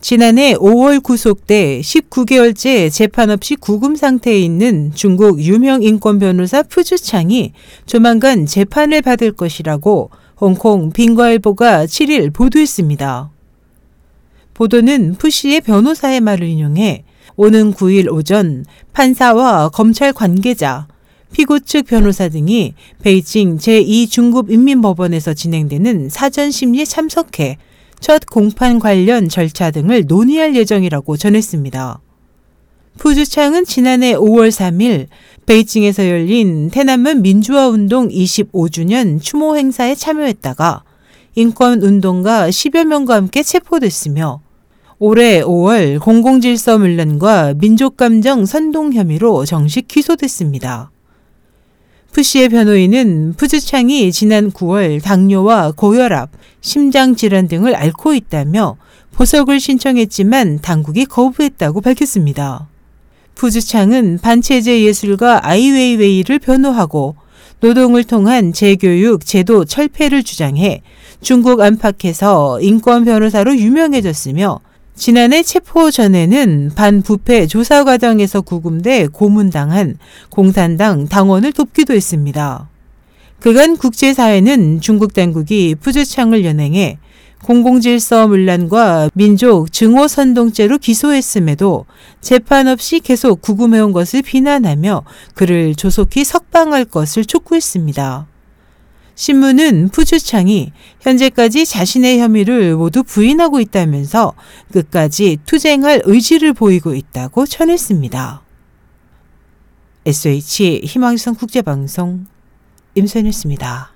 지난해 5월 구속돼 19개월째 재판 없이 구금 상태에 있는 중국 유명 인권 변호사 푸주창이 조만간 재판을 받을 것이라고 홍콩 빙과일보가 7일 보도했습니다. 보도는 푸 씨의 변호사의 말을 인용해 오는 9일 오전 판사와 검찰 관계자, 피고 측 변호사 등이 베이징 제2중급인민법원에서 진행되는 사전 심리에 참석해 첫 공판 관련 절차 등을 논의할 예정이라고 전했습니다. 푸주창은 지난해 5월 3일 베이징에서 열린 태난문 민주화운동 25주년 추모 행사에 참여했다가 인권운동가 10여 명과 함께 체포됐으며 올해 5월 공공질서 문란과 민족감정 선동 혐의로 정식 기소됐습니다. 푸 씨의 변호인은 푸즈창이 지난 9월 당뇨와 고혈압, 심장질환 등을 앓고 있다며 보석을 신청했지만 당국이 거부했다고 밝혔습니다. 푸즈창은 반체제 예술가 아이웨이웨이를 변호하고 노동을 통한 재교육, 제도 철폐를 주장해 중국 안팎에서 인권 변호사로 유명해졌으며 지난해 체포 전에는 반부패 조사 과정에서 구금돼 고문당한 공산당 당원을 돕기도 했습니다. 그간 국제사회는 중국 당국이 푸즈창을 연행해 공공질서 문란과 민족 증오 선동죄로 기소했음에도 재판 없이 계속 구금해온 것을 비난하며 그를 조속히 석방할 것을 촉구했습니다. 신문은 푸주창이 현재까지 자신의 혐의를 모두 부인하고 있다면서 끝까지 투쟁할 의지를 보이고 있다고 전했습니다. SH 희망성 국제방송 임선였습니다.